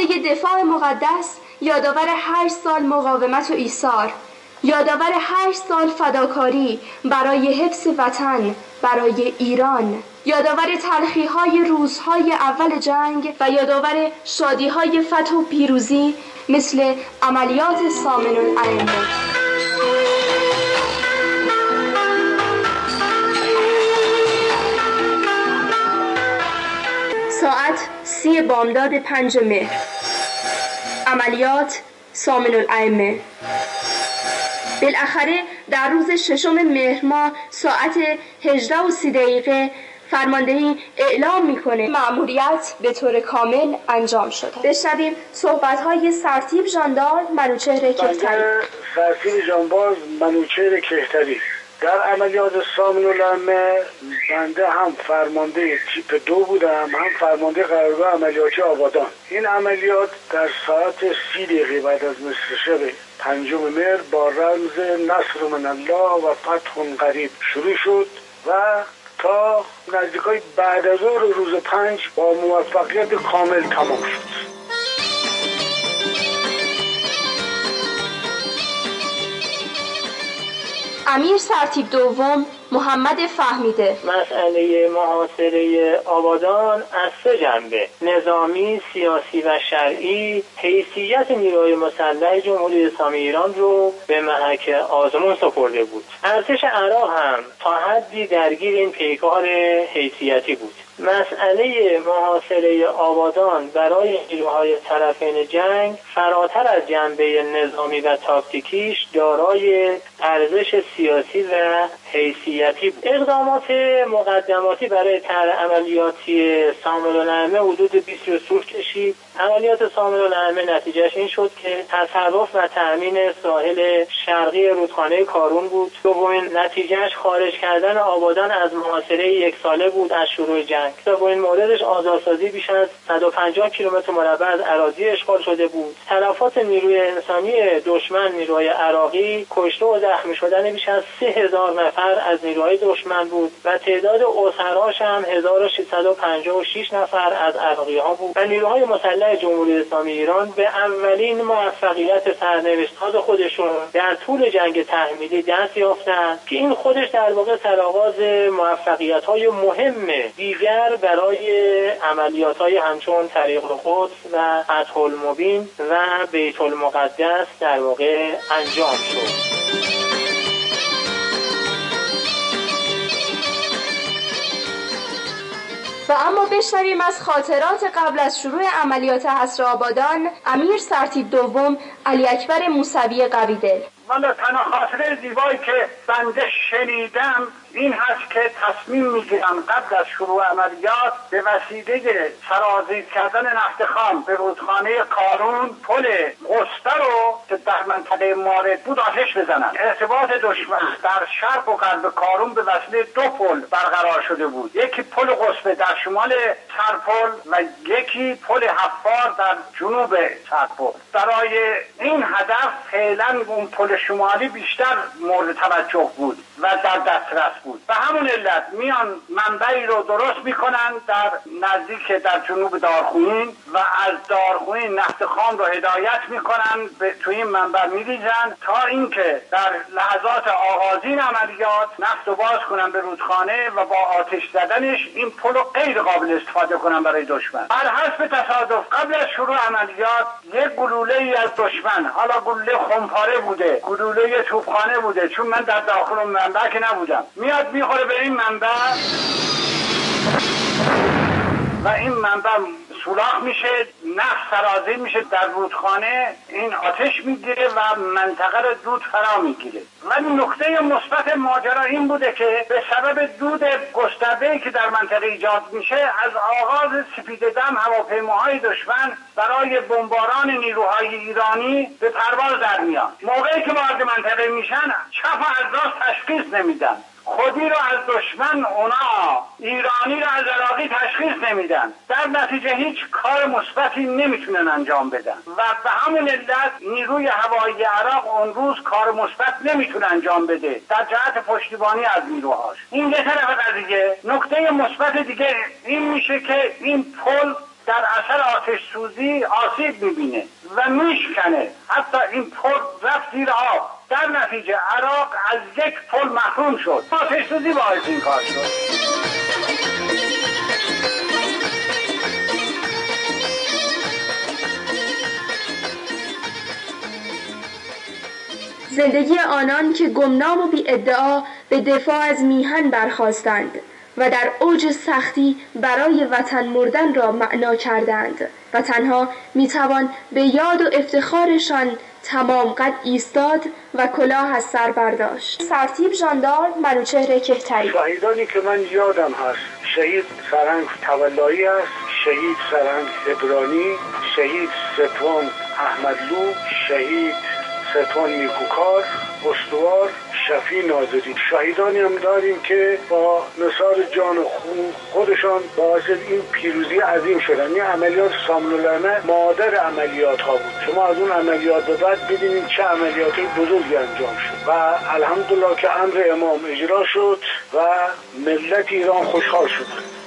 هفته دفاع مقدس یادآور هشت سال مقاومت و ایثار. یادآور هشت سال فداکاری برای حفظ وطن برای ایران. یادآور تلخی های روزهای اول جنگ و یادآور شادی های فتح و پیروزی مثل عملیات سامن الائمه سی بامداد پنج مهر عملیات سامن الائمه. بالاخره در روز ششم مهر ماه ساعت 18 و سی دقیقه فرماندهی اعلام می‌کنه. مأموریت به طور کامل انجام شده. بشنویم صحبت های سرتیب ژاندار منوچهر کهتری. سرتیب جانباز منوچهر کهتری. در عملیات سامن الامه بنده هم فرمانده تیپ دو بودم هم فرمانده قرارگاه عملیاتی آبادان. این عملیات در ساعت سی دقیقه بعد از نصف شب پنجم مهر با رمز نصر من الله و فتح قریب شروع شد و تا نزدیکای بعد از روز پنج با موفقیت کامل تمام شد. امیر سرتیب دوم محمد فهمیده. مسئله محاصره آبادان از سه جنبه. نظامی سیاسی و شرعی حیثیت نیروی مسلح جمهوری اسلامی ایران رو به محک آزمون سپرده بود. ارتش عراق هم تا حدی درگیر این پیکار حیثیتی بود. مسئله محاصره آبادان برای نیروهای طرفین جنگ فراتر از جنبه نظامی و تاکتیکیش دارای ارزش سیاسی و حیثیتی بود. اقدامات مقدماتی برای تر عملیاتی سامل النعمه حدود 20 رو سور کشید. عملیات سامل النعمه نتیجهش این شد که تصرف و تأمین ساحل شرقی رودخانه کارون بود. دومین نتیجهش خارج کردن آبادان از محاصره یک ساله بود از شروع جنگ. سومین موردش آزادسازی بیش از 150 کیلومتر مربع از اراضی اشغال شده بود. تلفات نیروی انسانی دشمن نیروهای عراقی کشته و زخمی شدن بیش از 3000 نفر از نیروهای دشمن بود و تعداد اسراش هم 1656 نفر از عراقی ها بود و نیروهای مسلح جمهوری اسلامی ایران به اولین موفقیت سرنوشتات خودشون در طول جنگ تحمیلی دست یافتند که این خودش در واقع سرآغاز موفقیت های مهم دیگر برای عملیات های همچون طریق القدس و فتح المبین و بیت المقدس در واقع انجام شد. و اما بشنویم از خاطرات قبل از شروع عملیات حصر آبادان امیر سرتیب دوم علی اکبر موسوی قویدل. والا تنها خاطره زیبایی که بنده شنیدم این هست که تصمیم می‌گیرم قبل از شروع عملیات به وسیله سرازیر کردن نفت خام به رودخانه کارون پل قسته رو که در منطقه مارد بود آتش بزنن ارتباط دشمن در شرق و غرب کارون به وسیله دو پل برقرار شده بود. یکی پل قصبه در شمال سرپل و یکی پل حفار در جنوب سرپل. برای این هدف فعلا اون پل شمالی بیشتر مورد توجه بود و در دسترس بود. به همون علت میان منبعی رو درست می‌کنن در نزدیک در جنوب دارخونین و از دارخونین نفت خام رو هدایت می‌کنن به توی این منبع میریزن تا اینکه در لحظات آغازین عملیات نفت رو باز کنن به رودخانه و با آتش زدنش این پل رو غیر قابل استفاده کنن برای دشمن. بر حسب تصادف قبل از شروع عملیات یک گلوله ای از دشمن حالا گلوله خمپاره بوده. گلوله توپخانه بوده. چون من در داخل منبع که نبودم. میاد می‌خوره به این منبع. و این منبع سوراخ میشه نفت سرازیر میشه در رودخانه این آتش می‌گیره و منطقه رو دود فرا می‌گیره. ولی نکته مثبت ماجرا این بوده که به سبب دود گسترده که در منطقه ایجاد میشه از آغاز سپید دم هواپیماهای دشمن برای بمباران نیروهای ایرانی به پرواز در میان. موقعی که وارد منطقه میشن چپ از راست تشخیص نمیدن. خودی رو از دشمن اونا ایرانی رو از عراقی تشخیص نمیدن. در نتیجه هیچ کار مثبتی نمی‌تونن انجام بدن. و به همون علت نیروی هوایی عراق اون روز کار مثبت نمی‌تونه انجام بده. در جهت پشتیبانی از نیروهاش. این یه طرف قضیه. نکته مثبت دیگه این میشه که این پل در اثر آتش سوزی آسیب می‌بینه و میشکنه. حتی این پل رفت زیر آب. در نتیجه عراق از یک پل محروم شد. آتش سوزی باعث این کار شد. زندگی آنان که گمنام و بی ادعا به دفاع از میهن برخواستند و در اوج سختی برای وطن مردن را معنا کردند و تنها می‌توان به یاد و افتخارشان تمام قد ایستاد و کلاه از سر برداشت. سرتیب ژاندارم منوچهر کهتری. شهیدانی که من یادم هست شهید سرنگ تولایی است شهید سرنگ ابرانی شهید ستوان احمدلو شهید ستوان نیکوکار استوار شفی نازدی شهیدانی هم داریم که با نصار جان خون خودشان باعث این پیروزی عظیم شدن. این عملیات سامنولانه مادر عملیات ها بود. شما از اون عملیات به بعد ببینید چه عملیات بزرگی انجام شد. و الحمدلله که امر امام اجرا شد و ملت ایران خوشحال شد.